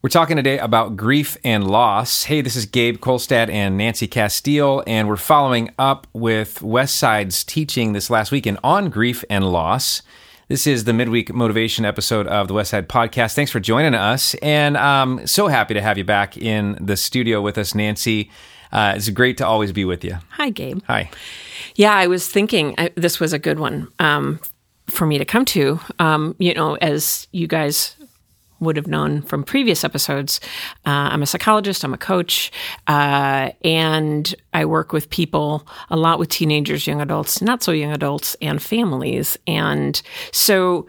We're talking today about grief and loss. Hey, this is Gabe Kolstad and Nancy Castile, and we're following up with Westside's teaching this last weekend on grief and loss. This is the midweek motivation episode of the Westside Podcast. Thanks for joining us, and I'm so happy to have you back in the studio with us, Nancy. Uh, it's great to always be with you. Hi, Gabe. Hi. Yeah, I was thinking I, this was a good one um, for me to come to. Um, you know, as you guys would have known from previous episodes, uh, I'm a psychologist, I'm a coach, uh, and I work with people a lot with teenagers, young adults, not so young adults, and families. And so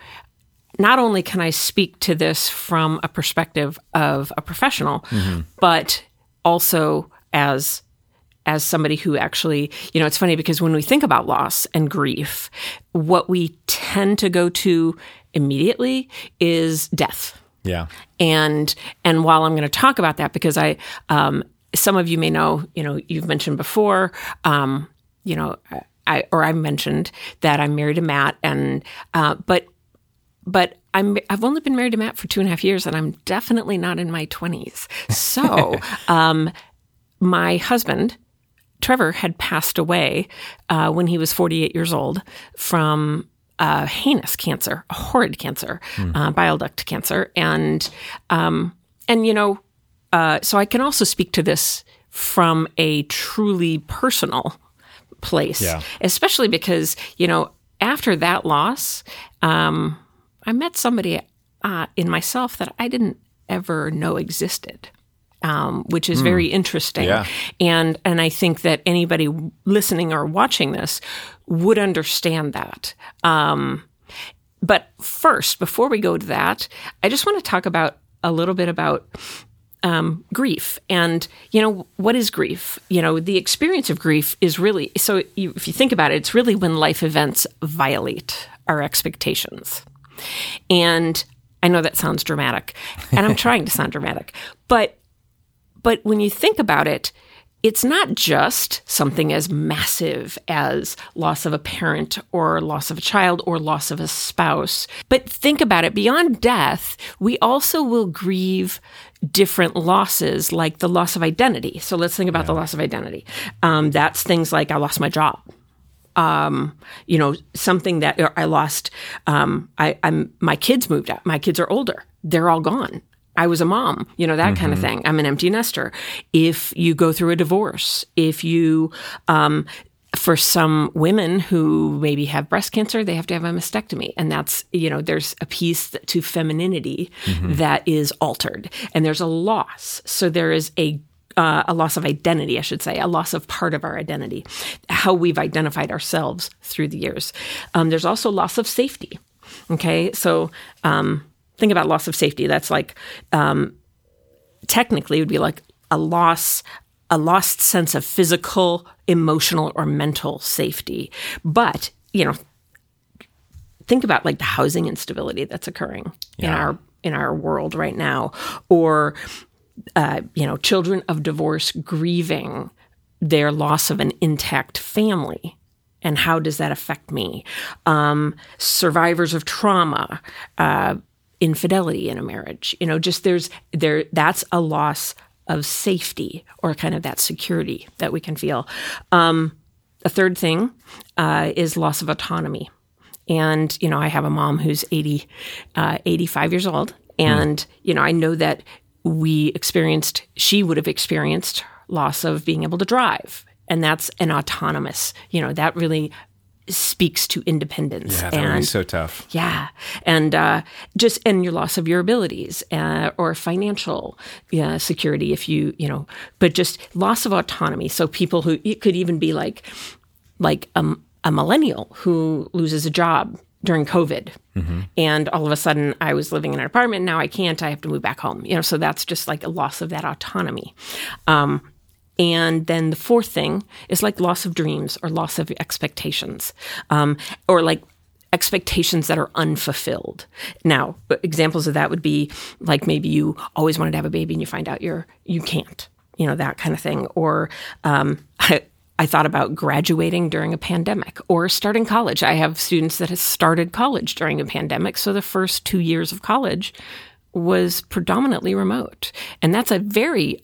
not only can I speak to this from a perspective of a professional, mm-hmm. but also as as somebody who actually, you know, it's funny because when we think about loss and grief, what we tend to go to immediately is death yeah. And and while I'm going to talk about that because I um, some of you may know, you know, you've mentioned before, um, you know, I or I mentioned that I'm married to Matt, and uh, but but I'm I've only been married to Matt for two and a half years, and I'm definitely not in my 20s. So, um, my husband. Trevor had passed away uh, when he was 48 years old from a heinous cancer, a horrid cancer, mm. uh, bile duct cancer, and um, and you know, uh, so I can also speak to this from a truly personal place, yeah. especially because you know after that loss, um, I met somebody uh, in myself that I didn't ever know existed um, which is mm. very interesting. Yeah. And and I think that anybody listening or watching this would understand that. Um, but first, before we go to that, I just want to talk about a little bit about um, grief and you know what is grief you know the experience of grief is really so you, if you think about it it's really when life events violate our expectations and i know that sounds dramatic and i'm trying to sound dramatic but but when you think about it, it's not just something as massive as loss of a parent or loss of a child or loss of a spouse. But think about it beyond death, we also will grieve different losses like the loss of identity. So let's think about yeah. the loss of identity. Um, that's things like I lost my job. Um, you know, something that I lost. Um, I, I'm my kids moved out. My kids are older. They're all gone. I was a mom, you know, that mm-hmm. kind of thing. I'm an empty nester. If you go through a divorce, if you, um, for some women who maybe have breast cancer, they have to have a mastectomy. And that's, you know, there's a piece to femininity mm-hmm. that is altered and there's a loss. So there is a uh, a loss of identity, I should say, a loss of part of our identity, how we've identified ourselves through the years. Um, there's also loss of safety. Okay, so um, think about loss of safety. That's like um, technically it would be like a loss a lost sense of physical, emotional, or mental safety. But, you know, think about like the housing instability that's occurring yeah. in our in our world right now, or uh, you know, children of divorce grieving their loss of an intact family. And how does that affect me? Um, survivors of trauma, uh, infidelity in a marriage. You know, just there's there that's a loss of safety or kind of that security that we can feel. Um, a third thing uh, is loss of autonomy. And, you know, I have a mom who's 80, uh, 85 years old. And, mm. you know, I know that we experienced, she would have experienced loss of being able to drive. And that's an autonomous, you know, that really speaks to independence. Yeah, that and, so tough. Yeah, and uh, just and your loss of your abilities uh, or financial yeah, security, if you you know, but just loss of autonomy. So people who it could even be like like a, a millennial who loses a job during COVID. Mm-hmm. And all of a sudden, I was living in an apartment. Now I can't. I have to move back home. You know, so that's just like a loss of that autonomy. Um, and then the fourth thing is like loss of dreams or loss of expectations, um, or like expectations that are unfulfilled. Now, examples of that would be like maybe you always wanted to have a baby and you find out you're you can't, you know, that kind of thing. Or um, I, I thought about graduating during a pandemic or starting college. I have students that have started college during a pandemic, so the first two years of college was predominantly remote. And that's a very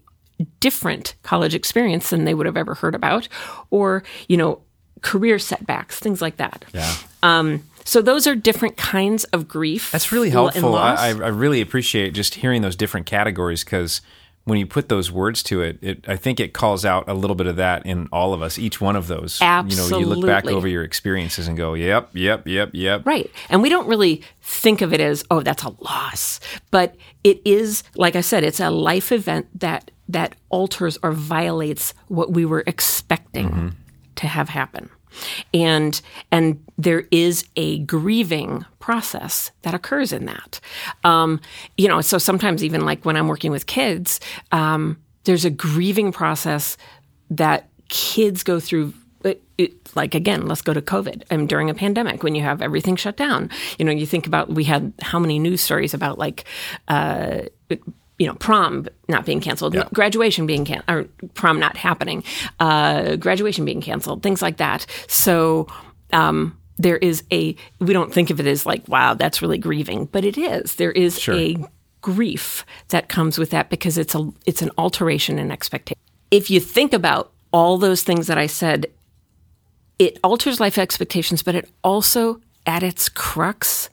different college experience than they would have ever heard about, or, you know, career setbacks, things like that. Yeah. Um, so those are different kinds of grief. That's really helpful. I, I really appreciate just hearing those different categories because when you put those words to it, it, I think it calls out a little bit of that in all of us. Each one of those, Absolutely. you know, you look back over your experiences and go, "Yep, yep, yep, yep." Right. And we don't really think of it as, oh, that's a loss. But it is, like I said, it's a life event that that alters or violates what we were expecting to have happen. And and there is a grieving process that occurs in that. Um, you know, so sometimes even like when I'm working with kids, um, there's a grieving process that kids go through it, it, like again, let's go to COVID. Um, during a pandemic, when you have everything shut down, you know, you think about we had how many news stories about like, uh, you know, prom not being canceled, graduation being can or prom not happening, uh, graduation being canceled, things like that. So. Um, there is a we don't think of it as like wow that's really grieving but it is there is a grief that comes with that because it's a it's an alteration in expectation if you think about all those things that i said it alters life expectations, but it also, at its crux,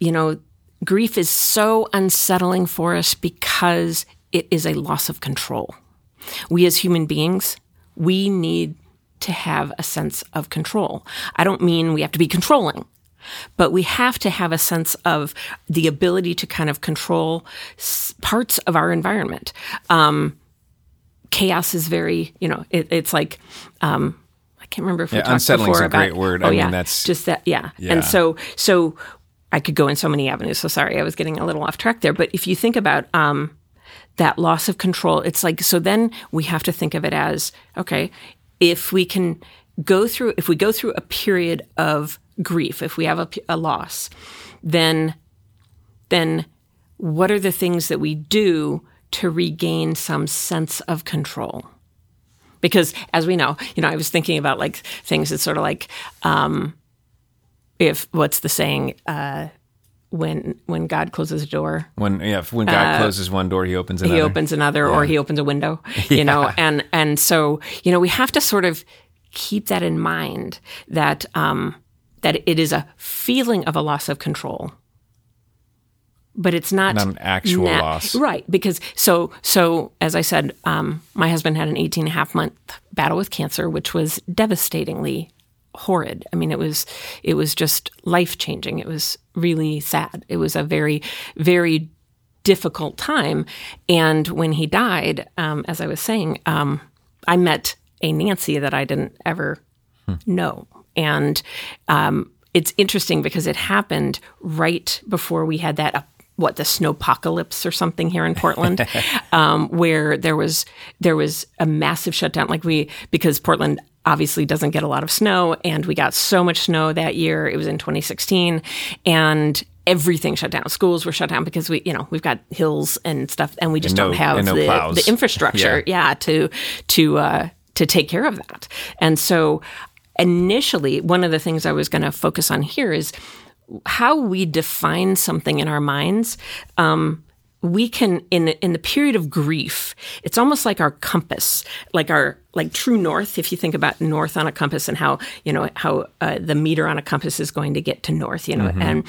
you know, grief is so unsettling for us because it is a loss of control. We as human beings, we need to have a sense of control. I don't mean we have to be controlling, but we have to have a sense of the ability to kind of control parts of our environment. Um, chaos is very, you know, it, it's like, um, I can't remember if we Yeah, talked unsettling's before a about, great word. Oh I mean, yeah, that's- just that. Yeah. Yeah. and so so I could go in so many avenues. So sorry, I was getting a little off track there. But if you think about um, that loss of control, it's like so. Then we have to think of it as okay, if we can go through, if we go through a period of grief, if we have a loss, then then what are the things that we do to regain some sense of control? Because as we know, you know, I was thinking about like things that sort of like, um, if what's the saying, uh, when when God closes a door, When yeah, when God closes one door, He opens another. Uh, he opens another or he opens a window you know? And and so you know we have to sort of keep that in mind that um that it is a feeling of a loss of control. But it's not Not an actual loss. right because so so as i said um, my husband had an 18 and a half month battle with cancer which was devastatingly horrid. I mean it was it was just life changing it was really sad. It was a very very difficult time. And when he died um, as i was saying um, i met a nancy that i didn't ever know. And um, it's interesting because it happened right before we had that uh, what the snowpocalypse or something here in Portland, um, where there was there was a massive shutdown. Like we because Portland obviously doesn't get a lot of snow, and we got so much snow that year. It was in 2016, and everything shut down. Schools were shut down because we, you know, we've got hills and stuff, and we just And no- don't have no the, plows. the infrastructure, yeah, to to uh, to take care of that. And so, initially, one of the things I was going to focus on here is how we define something in our minds. Um, we can in in the period of grief it's almost like our compass like our like true north if you think about north on a compass and how you know how uh, the meter on a compass is going to get to north you know and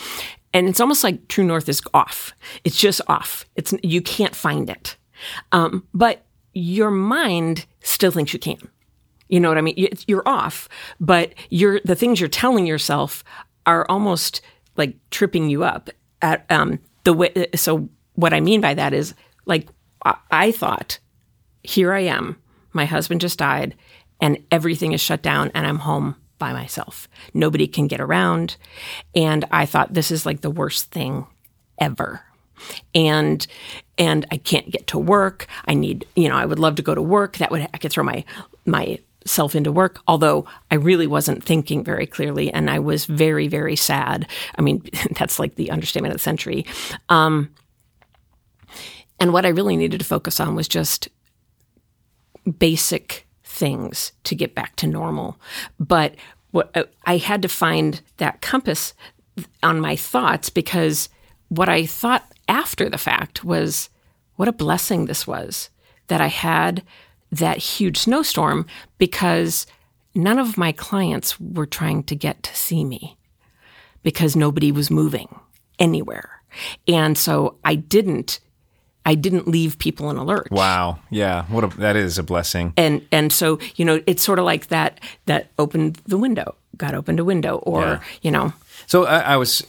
and it's almost like true north is off it's just off it's you can't find it um, but your mind still thinks you can you know what I mean? You- You're off, but you're the things you're telling yourself are almost like tripping you up. At um, the way, so what I mean by that is like I, I thought, here I am, my husband just died, and everything is shut down, and I'm home by myself. Nobody can get around, and I thought this is like the worst thing ever and and I can't get to work. I need, you know, I would love to go to work. That would I could throw my myself into work. Although I really wasn't thinking very clearly, and I was very very sad. I mean, that's like the understatement of the century. Um, and what I really needed to focus on was just basic things to get back to normal. But what uh, I had to find that compass on my thoughts because what I thought after the fact was what a blessing this was that I had that huge snowstorm because none of my clients were trying to get to see me because nobody was moving anywhere. And so I didn't I didn't leave people in alert. Wow. Yeah. What a, that is a blessing. And and so, you know, it's sort of like that that opened the window, got opened a window or, Yeah. you know, So I, I was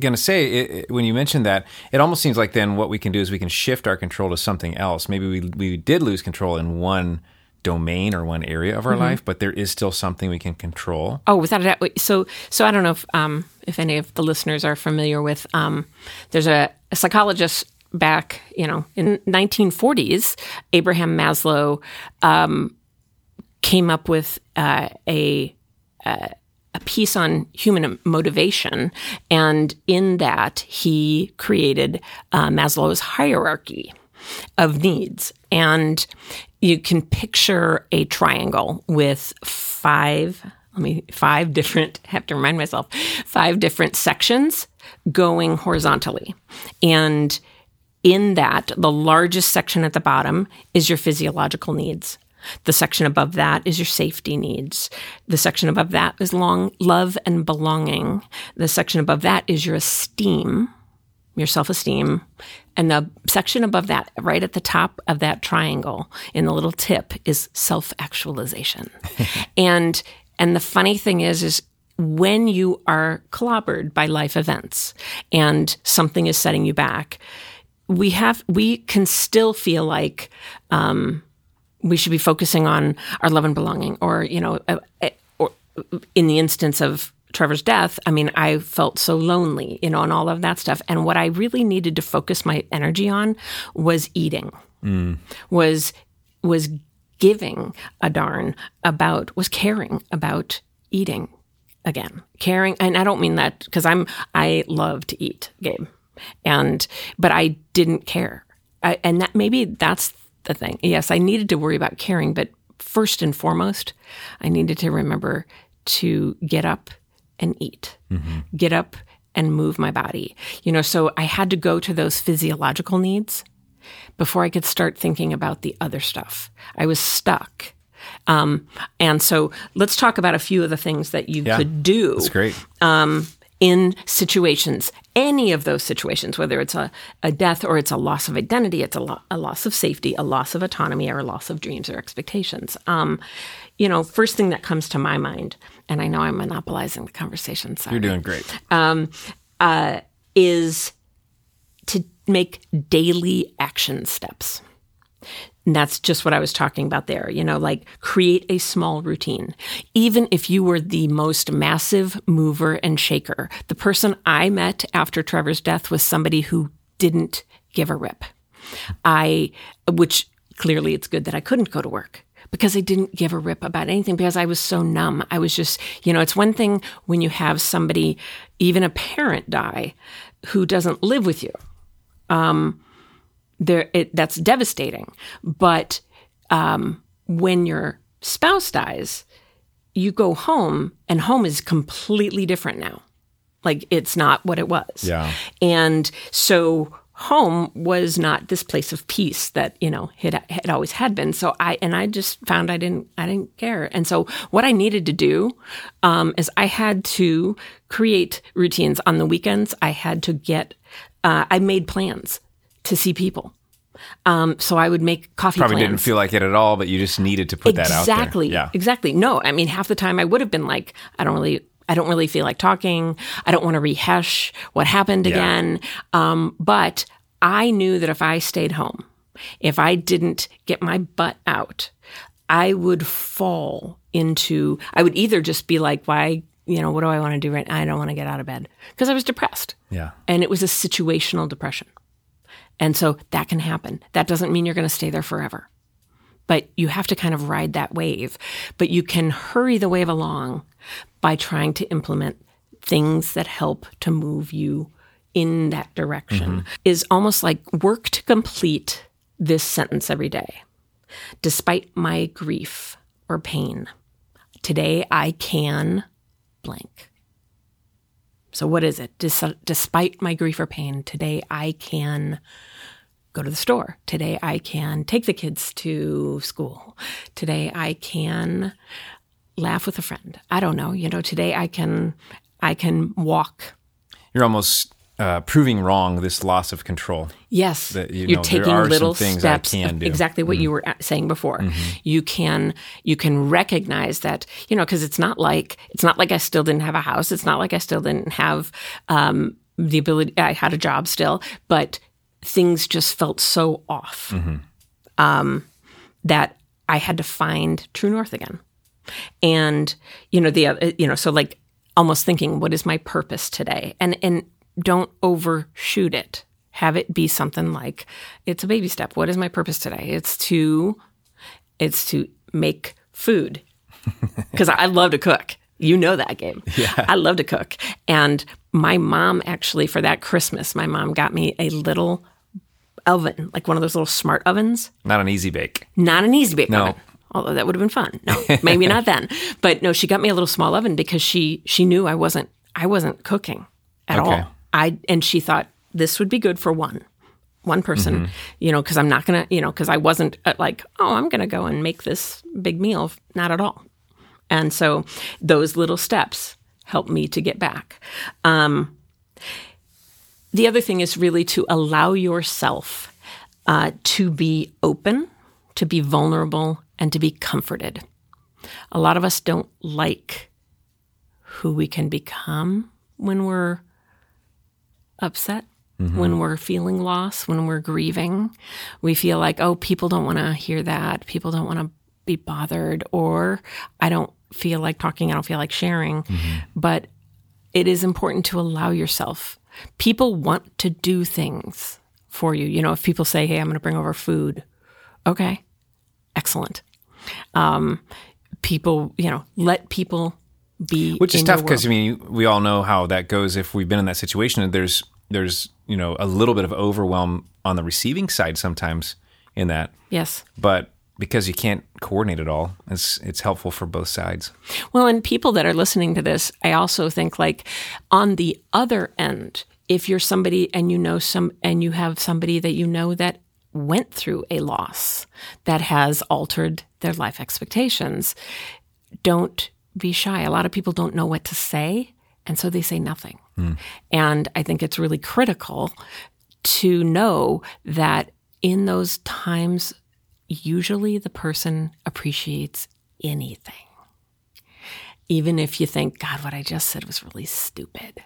going to say, it, it- when you mentioned that, it almost seems like then what we can do is we can shift our control to something else. Maybe we, we did lose control in one domain or one area of our Mm-hmm. life, but there is still something we can control. Oh, without a doubt. So, so I don't know if um, if any of the listeners are familiar with. Um, there's a, a psychologist back, you know, in 1940s, Abraham Maslow um, came up with uh, a a piece on human motivation, and in that he created uh, Maslow's hierarchy of needs, and you can picture a triangle with five. Let me five different. I have to remind myself five different sections going horizontally, and in that, the largest section at the bottom is your physiological needs. The section above that is your safety needs. The section above that is long love and belonging. The section above that is your esteem, your self-esteem. And the section above that, right at the top of that triangle in the little tip is self-actualization. and and the funny thing is is when you are clobbered by life events and something is setting you back, we have we can still feel like um, we should be focusing on our love and belonging, or you know, uh, uh, or in the instance of Trevor's death, I mean, I felt so lonely, you know, and all of that stuff. And what I really needed to focus my energy on was eating, was was giving a darn about, was caring about eating again, caring. And I don't mean that because I'm I love to eat, Gabe, and but I didn't care, I, and that maybe that's the thing. Yes, I needed to worry about caring, but first and foremost, I needed to remember to get up and eat, get up and move my body. You know, so I had to go to those physiological needs before I could start thinking about the other stuff. I was stuck. Um, and so let's talk about a few of the things that you Yeah. could do That's great. in situations, any of those situations, whether it's a, a death or it's a loss of identity, it's a, lo- a loss of safety, a loss of autonomy, or a loss of dreams or expectations. Um, you know, first thing that comes to my mind, and I know I'm monopolizing the conversation, sorry, You're doing great. is to make daily action steps. And that's just what I was talking about there. You know, like create a small routine. Even if you were the most massive mover and shaker, the person I met after Trevor's death was somebody who didn't give a rip. I, which clearly it's good that I couldn't go to work because I didn't give a rip about anything because I was so numb. I was just, you know, it's one thing when you have somebody, even a parent die who doesn't live with you um, there it, that's devastating. But um, when your spouse dies, you go home, and home is completely different now. Like it's not what it was. Yeah. And so home was not this place of peace that you know it had always had been. So I and I just found I didn't I didn't care. And so what I needed to do um, is I had to create routines on the weekends. I had to get uh, I made plans to see people. Um, so I would make coffee. Probably plans. didn't feel like it at all, but you just needed to put that out. Exactly. Yeah. Exactly. No, I mean, half the time I would have been like, I don't really, I don't really feel like talking. I don't want to rehash what happened again. Um, but I knew that if I stayed home, if I didn't get my butt out, I would fall into, I would either just be like, why, you know, what do I want to do right now? I don't want to get out of bed because I was depressed. Yeah. And it was a situational depression. And so that can happen. That doesn't mean you're going to stay there forever. But you have to kind of ride that wave. But you can hurry the wave along by trying to implement things that help to move you in that direction. Mm-hmm. Is almost like work to complete this sentence every day. Despite my grief or pain, today I can blank. So, what is it? Des- despite my grief or pain, today I can go to the store. Today I can take the kids to school. Today I can laugh with a friend. I don't know. You know, today I can I can walk. You're almost uh, proving wrong this loss of control. Yes, That, you you're know, taking are little steps. can of do. Exactly what you were saying before. You can you can recognize that you know because it's not like it's not like I still didn't have a house. It's not like I still didn't have um, the ability. I had a job still, but things just felt so off um, that I had to find true north again. And you know the other- you know so like almost thinking what is my purpose today and and don't overshoot it have it be something like it's a baby step what is my purpose today it's to it's to make food because i love to cook you know that Gabe yeah i love to cook and my mom actually for that christmas my mom got me a little oven like one of those little smart ovens Not an easy bake. not an easy bake No. oven. Although that would have been fun. No, maybe not then. But no, she got me a little small oven because she she knew I wasn't I wasn't cooking at Okay. all. I and she thought this would be good for one one person, Mm-hmm. you know, because I'm not gonna, you know, because I wasn't uh, like, oh, I'm gonna go and make this big meal. Not at all. And so those little steps helped me to get back. Um, the other thing is really to allow yourself uh, to be open, to be vulnerable, and to be comforted. A lot of us don't like who we can become when we're upset, when we're feeling loss, when we're grieving. We feel like, oh, people don't want to hear that. People don't want to be bothered, or I don't feel like talking, I don't feel like sharing. But it is important to allow yourself. People want to do things for you. You know, if people say, hey, I'm going to bring over food, okay, excellent. Um, people, you know, let people be. Which is tough because. I mean we all know how that goes if we've been in that situation. There's there's you know a little bit of overwhelm on the receiving side sometimes in that, yes. but because you can't coordinate it all, it's it's helpful for both sides. Well, and people that are listening to this, I also think like on the other end, if you're somebody and you know some and you have somebody that you know that went through a loss that has altered their life expectations, don't be shy. A lot of people don't know what to say, and so they say nothing. And I think it's really critical to know that in those times, usually the person appreciates anything even if you think, God, what I just said was really stupid.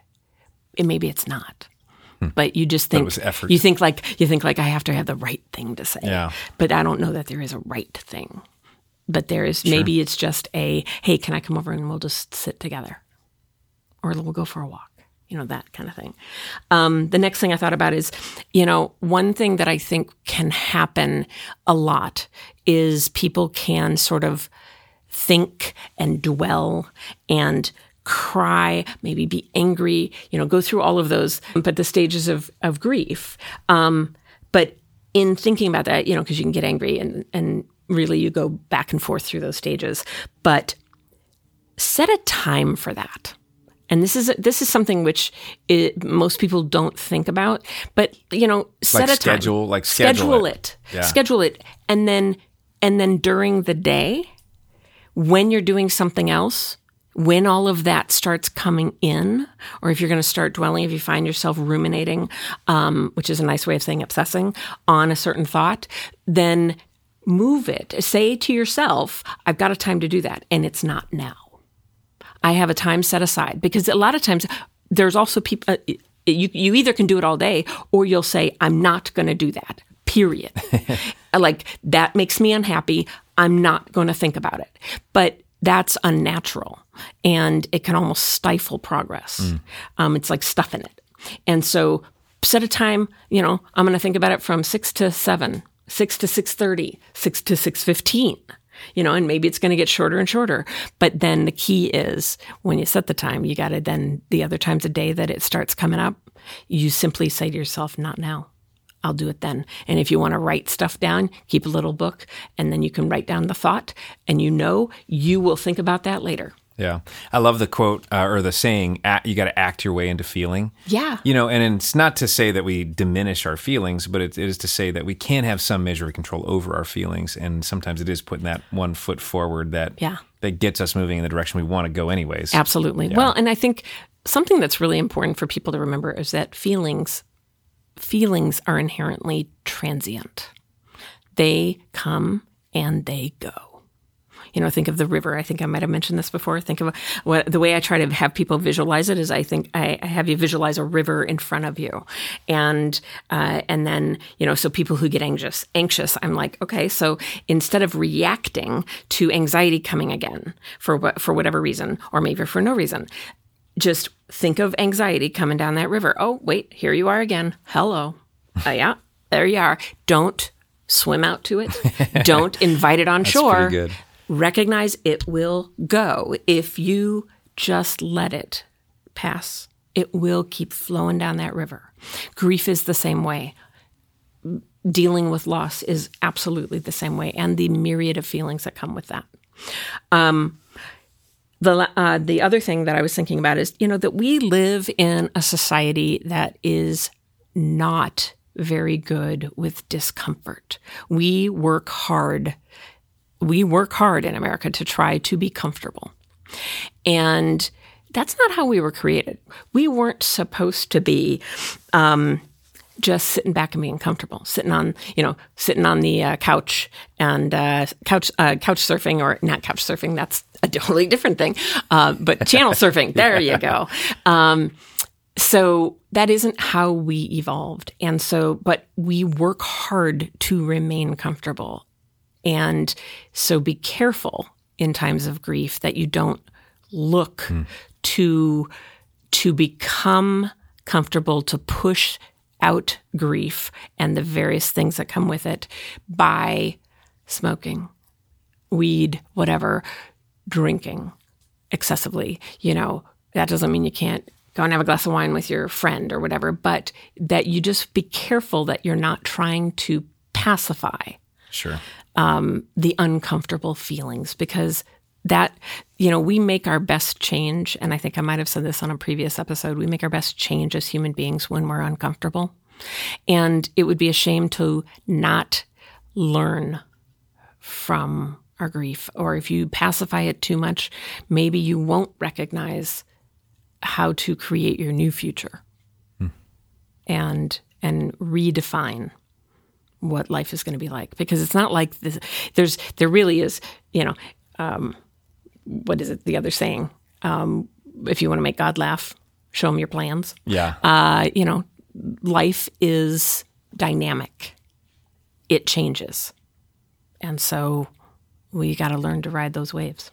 And maybe it's not. But you just think Hmm. was effort. you think like you think like I have to have the right thing to say. Yeah. But I don't know that there is a right thing. But there is maybe it's just a hey, can I come over and we'll just sit together, or we'll go for a walk. You know that kind of thing. Um, the next thing I thought about is, you know, one thing that I think can happen a lot is people can sort of think and dwell and cry, maybe be angry, you know, go through all of those, but the stages of, of grief. Um, but in thinking about that, you know, because you can get angry and, and really you go back and forth through those stages, but set a time for that. And this is this is something which it, most people don't think about, but you know, set Like a time. schedule- like schedule it, it. Yeah. schedule it, and then and then during the day, when you're doing something else, when all of that starts coming in, or if you're going to start dwelling, if you find yourself ruminating, um, which is a nice way of saying obsessing on a certain thought, then move it. Say to yourself, I've got a time to do that, and it's not now. I have a time set aside because a lot of times there's also people. Uh, you you either can do it all day or you'll say I'm not going to do that. Period. like that makes me unhappy. I'm not going to think about it. But that's unnatural and it can almost stifle progress. Um, it's like stuffing it. And so set a time, you know, I'm going to think about it from 6 to 7, 6 to 6:30, 6 to 6:15 you know, and maybe it's going to get shorter and shorter. But then the key is when you set the time, you got to then the other times a day that it starts coming up, you simply say to yourself, not now. I'll do it then. And if you want to write stuff down, keep a little book and then you can write down the thought and you know you will think about that later. Yeah. I love the quote uh, or the saying, "Act- you got to act your way into feeling. Yeah. You know, and it's not to say that we diminish our feelings, but it, it is to say that we can have some measure of control over our feelings. And sometimes it is putting that one foot forward that, Yeah. that gets us moving in the direction we want to go, anyways. Absolutely. Well, and I think something that's really important for people to remember is that feelings feelings are inherently transient. They come and they go. You know, think of the river. I think I might have mentioned this before. Think of what the way I try to have people visualize it is I think I, I have you visualize a river in front of you, and uh, and then you know, so people who get anxious, anxious, I'm like, okay, so instead of reacting to anxiety coming again for what for whatever reason, or maybe for no reason, just think of anxiety coming down that river. Oh, wait, here you are again. Hello. Uh, yeah, there you are. Don't swim out to it. Don't invite it on shore. Recognize it will go. If you just let it pass, it will keep flowing down that river. Grief is the same way. Dealing with loss is absolutely the same way, and the myriad of feelings that come with that. Um, the uh, the other thing that I was thinking about is you know that we live in a society that is not very good with discomfort. We work hard. We work hard in America to try to be comfortable. And that's not how we were created. We weren't supposed to be um, just sitting back and being comfortable, sitting on, you know, sitting on the uh, couch and uh, couch uh, couch surfing, or not couch surfing. That's a totally different thing. Uh, but channel surfing. There you go. Um, so that isn't how we evolved, and so, but we work hard to remain comfortable, and so be careful in times of grief that you don't look to to become comfortable to push out grief and the various things that come with it by smoking, weed, whatever, drinking excessively. You know, that doesn't mean you can't go and have a glass of wine with your friend or whatever, but that you just be careful that you're not trying to pacify Sure. Um, the uncomfortable feelings because that you know we make our best change and i think i might have said this on a previous episode we make our best change as human beings when we're uncomfortable. And it would be a shame to not learn from our grief or if you pacify it too much maybe you won't recognize how to create your new future hmm. and and redefine what life is going to be like because it's not like this, there's there really is you know um, what is it the other saying um, if you want to make God laugh show him your plans Yeah. uh, you know life is dynamic it changes and so we got to learn to ride those waves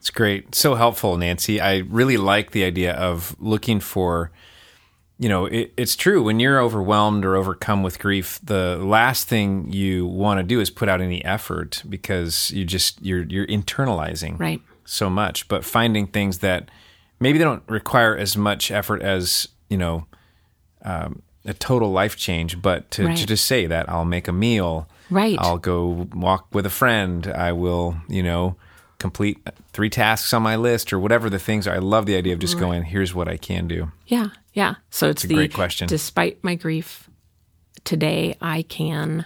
It's great. So helpful, Nancy. I really like the idea of looking for, you know, it, it's true. When you're overwhelmed or overcome with grief, the last thing you want to do is put out any effort because you just, you're, you're internalizing right so much. But finding things that maybe they don't require as much effort as, you know, um, a total life change, but to, to just say that I'll make a meal, Right. I'll go walk with a friend. I will, you know, complete three tasks on my list or whatever the things are. I love the idea of just going, here's what I can do. Yeah, yeah. So it's a the great question. Despite my grief, today I can,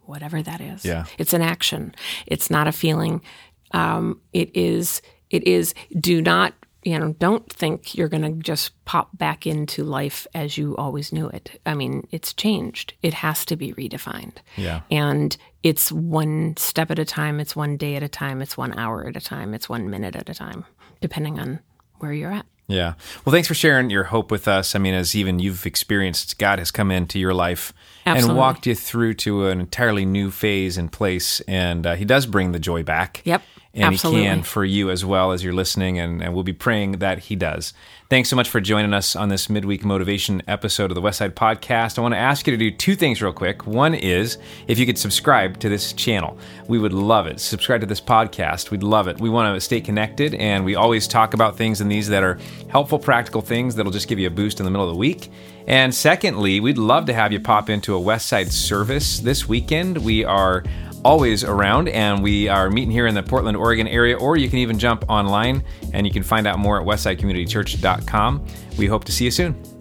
whatever that is. Yeah. it's an action. It's not a feeling. Um, it is. It is. Do not. You know, don't think you're going to just pop back into life as you always knew it. I mean, it's changed. It has to be redefined. Yeah. And it's one step at a time, it's one day at a time, it's one hour at a time, it's one minute at a time, depending on where you're at. Yeah. Well, thanks for sharing your hope with us. I mean, as even you've experienced, God has come into your life Absolutely. and walked you through to an entirely new phase and place. And uh, He does bring the joy back. Yep. And Absolutely. He can for you as well as you're listening. And, and we'll be praying that He does. Thanks so much for joining us on this midweek motivation episode of the Westside Podcast. I want to ask you to do two things real quick. One is if you could subscribe to this channel, we would love it. Subscribe to this podcast, we'd love it. We want to stay connected, and we always talk about things in these that are helpful, practical things that'll just give you a boost in the middle of the week. And secondly, we'd love to have you pop into a Westside service this weekend. We are always around, and we are meeting here in the Portland, Oregon area, or you can even jump online and you can find out more at westsidecommunitychurch.com. We hope to see you soon.